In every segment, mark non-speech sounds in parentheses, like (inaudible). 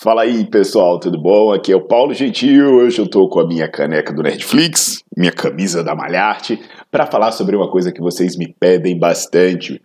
Fala aí pessoal, tudo bom? Aqui é o Paulo Gentil. Hoje eu estou com a minha caneca do Netflix, minha camisa da Malharte, para falar sobre uma coisa que vocês me pedem bastante.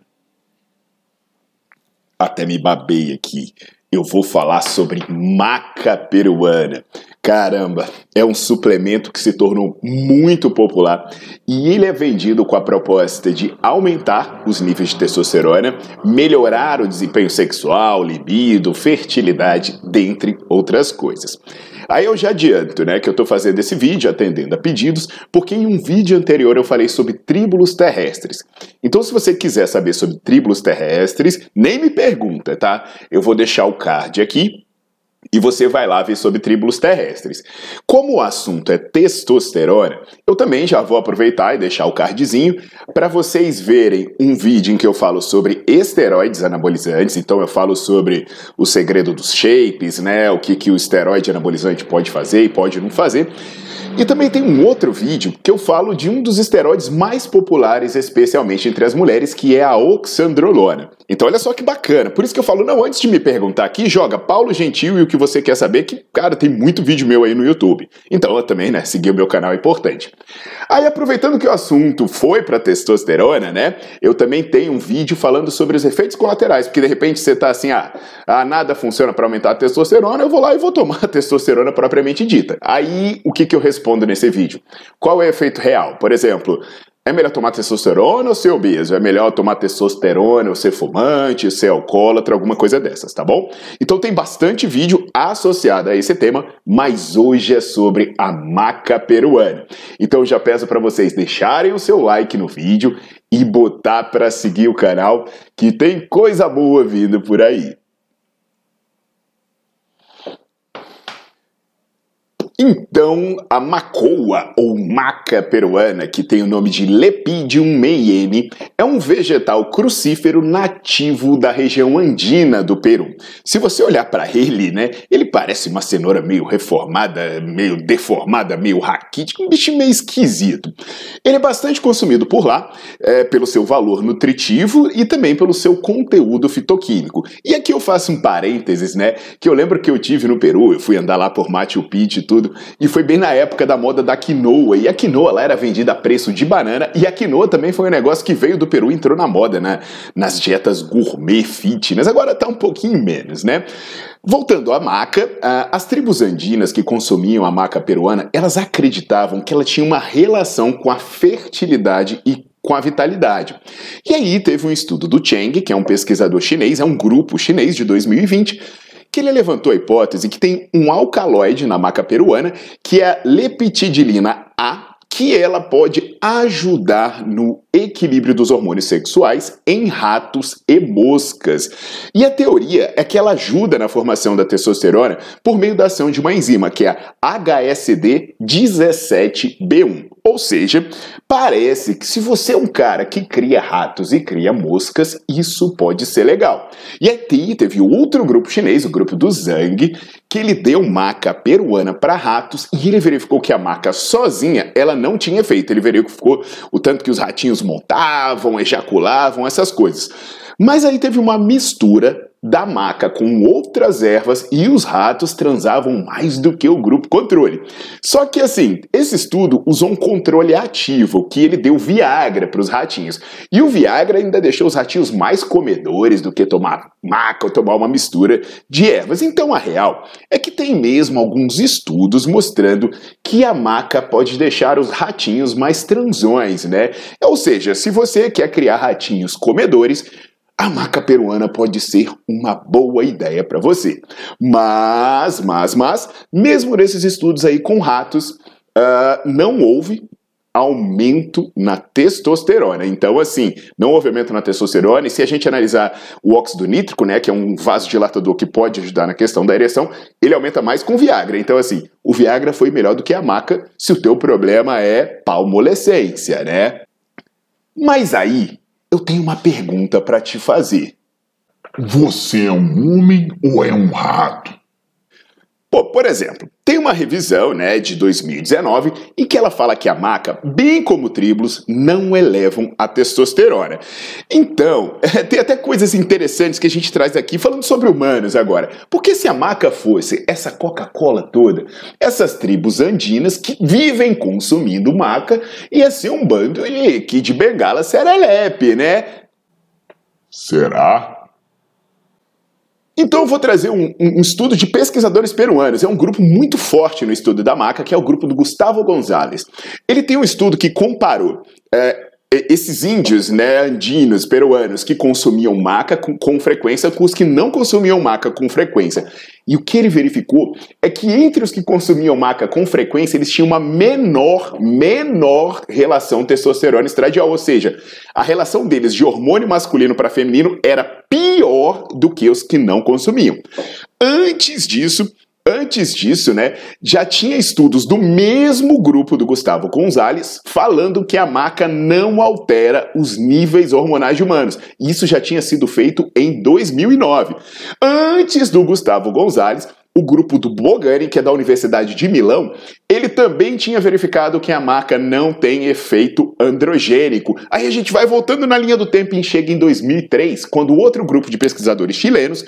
Até me babei aqui. Eu vou falar sobre maca peruana. Caramba, é um suplemento que se tornou muito popular e ele é vendido com a proposta de aumentar os níveis de testosterona, melhorar o desempenho sexual, libido, fertilidade, dentre outras coisas. Aí eu já adianto, né, que eu estou fazendo esse vídeo atendendo a pedidos, porque em um vídeo anterior eu falei sobre tríbulos terrestres. Então, se você quiser saber sobre tríbulos terrestres, nem me pergunta, tá? Eu vou deixar o card aqui e você vai lá ver sobre tríbulos terrestres. Como o assunto é testosterona, eu também já vou aproveitar e deixar o cardzinho para vocês verem um vídeo em que eu falo sobre esteroides anabolizantes. Então eu falo sobre o segredo dos shapes, né? O que, que o esteroide anabolizante pode fazer e pode não fazer. E também tem um outro vídeo que eu falo de um dos esteroides mais populares, especialmente entre as mulheres, que é a oxandrolona. Então olha só que bacana. Por isso que eu falo, não, antes de me perguntar aqui, joga Paulo Gentil e o que você quer saber, que, cara, tem muito vídeo meu aí no YouTube. Então eu também, né, seguir o meu canal é importante. Aí aproveitando que o assunto foi para testosterona, né, eu também tenho um vídeo falando sobre os efeitos colaterais, porque de repente você tá assim, ah, ah nada funciona para aumentar a testosterona, eu vou lá e vou tomar a testosterona propriamente dita. Aí o que que eu respondo? Respondo nesse vídeo. Qual é o efeito real? Por exemplo, é melhor tomar testosterona ou ser obeso? É melhor tomar testosterona ou ser fumante, ser alcoólatra, alguma coisa dessas, tá bom? Então tem bastante vídeo associado a esse tema, mas hoje é sobre a maca peruana. Então já peço para vocês deixarem o seu like no vídeo e botar para seguir o canal, que tem coisa boa vindo por aí. Então, a macoa, ou maca peruana, que tem o nome de Lepidium meiene, é um vegetal crucífero nativo da região andina do Peru. Se você olhar para ele, né, ele parece uma cenoura meio reformada, meio deformada, meio raquítica, um bicho meio esquisito. Ele é bastante consumido por lá, é, pelo seu valor nutritivo e também pelo seu conteúdo fitoquímico. E aqui eu faço um parênteses, né, que eu lembro que eu tive no Peru, eu fui andar lá por Machu Picchu e tudo, tudo. E foi bem na época da moda da quinoa. E a quinoa lá era vendida a preço de banana. E a quinoa também foi um negócio que veio do Peru e entrou na moda, né? Nas dietas gourmet fitness. Agora tá um pouquinho menos, né? Voltando à maca, as tribos andinas que consumiam a maca peruana, elas acreditavam que ela tinha uma relação com a fertilidade e com a vitalidade. E aí teve um estudo do Cheng, que é um pesquisador chinês, é um grupo chinês de 2020, que ele levantou a hipótese que tem um alcaloide na maca peruana, que é a leptidilina A, que ela pode ajudar no equilíbrio dos hormônios sexuais em ratos e moscas. E a teoria é que ela ajuda na formação da testosterona por meio da ação de uma enzima, que é a HSD17B1. Ou seja, parece que se você é um cara que cria ratos e cria moscas, isso pode ser legal. E aí teve outro grupo chinês, o grupo do Zhang, que ele deu maca peruana para ratos e ele verificou que a maca sozinha ela não tinha efeito. Ele verificou o tanto que os ratinhos montavam, ejaculavam, essas coisas. Mas aí teve uma mistura da maca com outras ervas e os ratos transavam mais do que o grupo controle. Só que assim, esse estudo usou um controle ativo, que ele deu Viagra para os ratinhos. E o Viagra ainda deixou os ratinhos mais comedores do que tomar maca ou tomar uma mistura de ervas. Então a real é que tem mesmo alguns estudos mostrando que a maca pode deixar os ratinhos mais transões, né? Ou seja, se você quer criar ratinhos comedores, a maca peruana pode ser uma boa ideia para você. Mas, mas, mas, mesmo nesses estudos aí com ratos, uh, não houve aumento na testosterona. Então, assim, não houve aumento na testosterona, e se a gente analisar o óxido nítrico, né, que é um vasodilatador que pode ajudar na questão da ereção, ele aumenta mais com Viagra. Então, assim, o Viagra foi melhor do que a maca se o teu problema é palmolescência, né? Mas aí, eu tenho uma pergunta para te fazer. Você é um homem ou é um rato? Pô, por exemplo, tem uma revisão né, de 2019 em que ela fala que a maca, bem como tribos, não elevam a testosterona. Então, (laughs) tem até coisas interessantes que a gente traz aqui falando sobre humanos agora. Porque se a maca fosse essa Coca-Cola toda, essas tribos andinas que vivem consumindo maca, ia ser um bando de Kid Bengala serelepe, né? Será? Então eu vou trazer um, um, estudo de pesquisadores peruanos. É um grupo muito forte no estudo da maca, que é o grupo do Gustavo Gonzalez. Ele tem um estudo que comparou é, esses índios, né, andinos, peruanos, que consumiam maca com, com, frequência com os que não consumiam maca com frequência. E o que ele verificou é que entre os que consumiam maca com frequência, eles tinham uma menor, menor relação testosterona estradiol, ou seja, a relação deles de hormônio masculino para feminino era pior do que os que não consumiam. Antes disso, Antes disso, né, já tinha estudos do mesmo grupo do Gustavo Gonzalez falando que a maca não altera os níveis hormonais de humanos. Isso já tinha sido feito em 2009. Antes do Gustavo Gonzalez, o grupo do Bogani, que é da Universidade de Milão, ele também tinha verificado que a maca não tem efeito androgênico. Aí a gente vai voltando na linha do tempo e chega em 2003, quando outro grupo de pesquisadores chilenos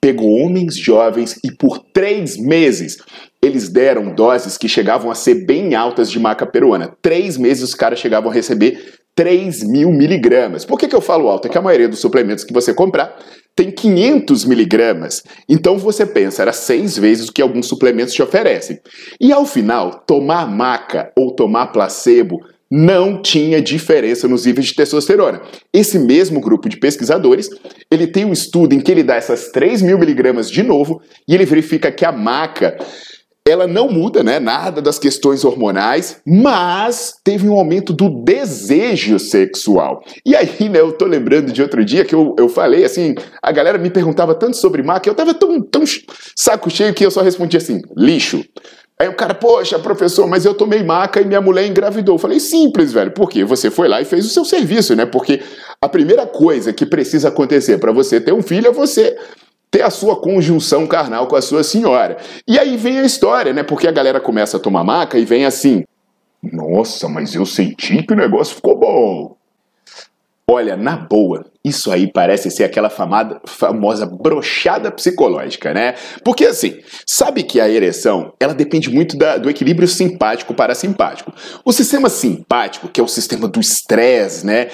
pegou homens jovens e por três meses eles deram doses que chegavam a ser bem altas de maca peruana. Três meses os caras chegavam a receber 3 mil miligramas. Por que, que eu falo alto? É que a maioria dos suplementos que você comprar tem 500 miligramas. Então você pensa, era seis vezes o que alguns suplementos te oferecem. E ao final, tomar maca ou tomar placebo não tinha diferença nos níveis de testosterona. Esse mesmo grupo de pesquisadores, ele tem um estudo em que ele dá essas 3 mil miligramas de novo e ele verifica que a maca ela não muda, né, nada das questões hormonais, mas teve um aumento do desejo sexual. E aí, né, eu tô lembrando de outro dia que eu, eu falei assim, a galera me perguntava tanto sobre maca, eu tava tão, tão saco cheio que eu só respondia assim, lixo. Aí o cara, poxa, professor, mas eu tomei maca e minha mulher engravidou. Eu falei, simples, velho. Por quê? Você foi lá e fez o seu serviço, né? Porque a primeira coisa que precisa acontecer para você ter um filho é você ter a sua conjunção carnal com a sua senhora. E aí vem a história, né? Porque a galera começa a tomar maca e vem assim: Nossa, mas eu senti que o negócio ficou bom. Olha, na boa, isso aí parece ser aquela famada, famosa brochada psicológica, né? Porque assim, sabe que a ereção, ela depende muito da, do equilíbrio simpático parasimpático. O sistema simpático, que é o sistema do estresse, né?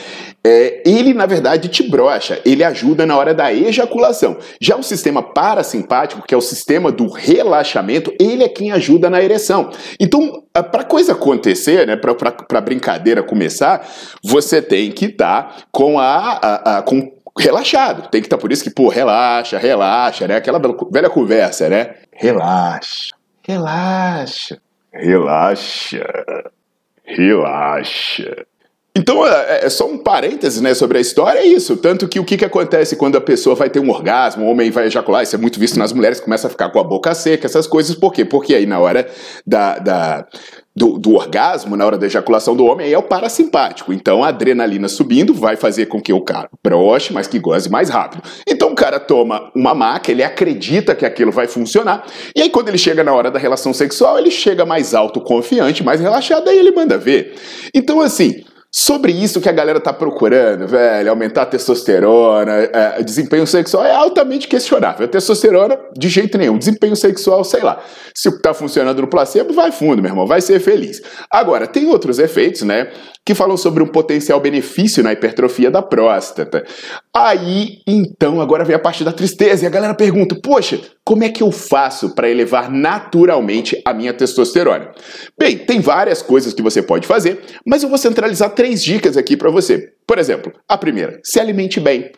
É, ele, na verdade, te brocha, ele ajuda na hora da ejaculação. Já o sistema parasimpático, que é o sistema do relaxamento, ele é quem ajuda na ereção. Então, para coisa acontecer, né, para brincadeira começar, você tem que estar tá com a, a, a com relaxado. Tem que estar tá por isso que, pô, relaxa, relaxa, né? Aquela velha conversa, né? Relaxa, relaxa, relaxa, relaxa. Então, é, é, só um parêntese né, sobre a história, é isso. Tanto que o que, que acontece quando a pessoa vai ter um orgasmo, o homem vai ejacular, isso é muito visto nas mulheres, começa a ficar com a boca seca, essas coisas. Por quê? Porque aí na hora da, da do, do, orgasmo, na hora da ejaculação do homem, aí é o parasimpático. Então a adrenalina subindo vai fazer com que o cara broche, mas que goze mais rápido. Então o cara toma uma maca, ele acredita que aquilo vai funcionar, e aí quando ele chega na hora da relação sexual, ele chega mais autoconfiante, mais relaxado, aí ele manda ver. Então assim. Sobre isso que a galera tá procurando, velho, aumentar a testosterona, é, desempenho sexual é altamente questionável. A testosterona, de jeito nenhum. Desempenho sexual, sei lá. Se tá funcionando no placebo, vai fundo, meu irmão, vai ser feliz. Agora, tem outros efeitos, né, que falam sobre um potencial benefício na hipertrofia da próstata. Aí, então, agora vem a parte da tristeza e a galera pergunta: poxa, como é que eu faço para elevar naturalmente a minha testosterona? Bem, tem várias coisas que você pode fazer, mas eu vou centralizar três dicas aqui para você. Por exemplo, a primeira, se alimente bem.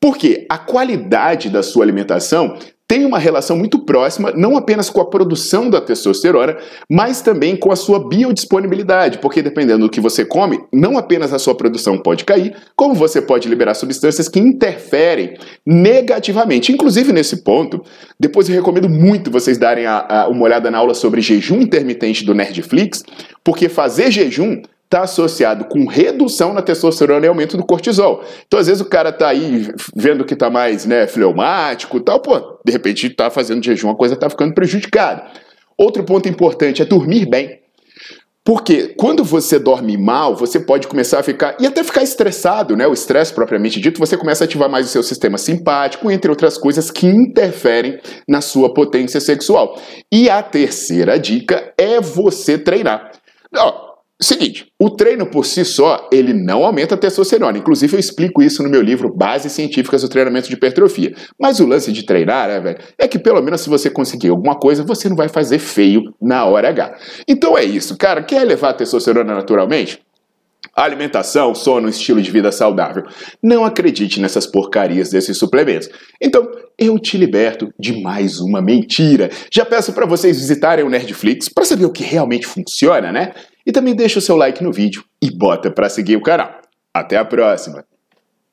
Porque a qualidade da sua alimentação tem uma relação muito próxima, não apenas com a produção da testosterona, mas também com a sua biodisponibilidade, porque dependendo do que você come, não apenas a sua produção pode cair, como você pode liberar substâncias que interferem negativamente. Inclusive, nesse ponto, depois eu recomendo muito vocês darem a, a, uma olhada na aula sobre jejum intermitente do Nerdflix, porque fazer jejum está associado com redução na testosterona e aumento do cortisol. Então, às vezes, o cara tá aí vendo que tá mais né, fleumático e tal, pô, de repente tá fazendo jejum, a coisa tá ficando prejudicada. Outro ponto importante é dormir bem. Porque quando você dorme mal, você pode começar a ficar, e até ficar estressado, né? O estresse propriamente dito, você começa a ativar mais o seu sistema simpático, entre outras coisas que interferem na sua potência sexual. E a terceira dica é você treinar. Ó, Seguinte, o treino por si só, ele não aumenta a testosterona. Inclusive, eu explico isso no meu livro Bases Científicas do Treinamento de Hipertrofia. Mas o lance de treinar, né, velho, é que pelo menos se você conseguir alguma coisa, você não vai fazer feio na hora H. Então é isso, cara. Quer elevar a testosterona naturalmente? Alimentação, sono, estilo de vida saudável. Não acredite nessas porcarias desses suplementos. Então, eu te liberto de mais uma mentira. Já peço para vocês visitarem o Nerdflix para saber o que realmente funciona, né? E também deixa o seu like no vídeo e bota para seguir o canal. Até a próxima!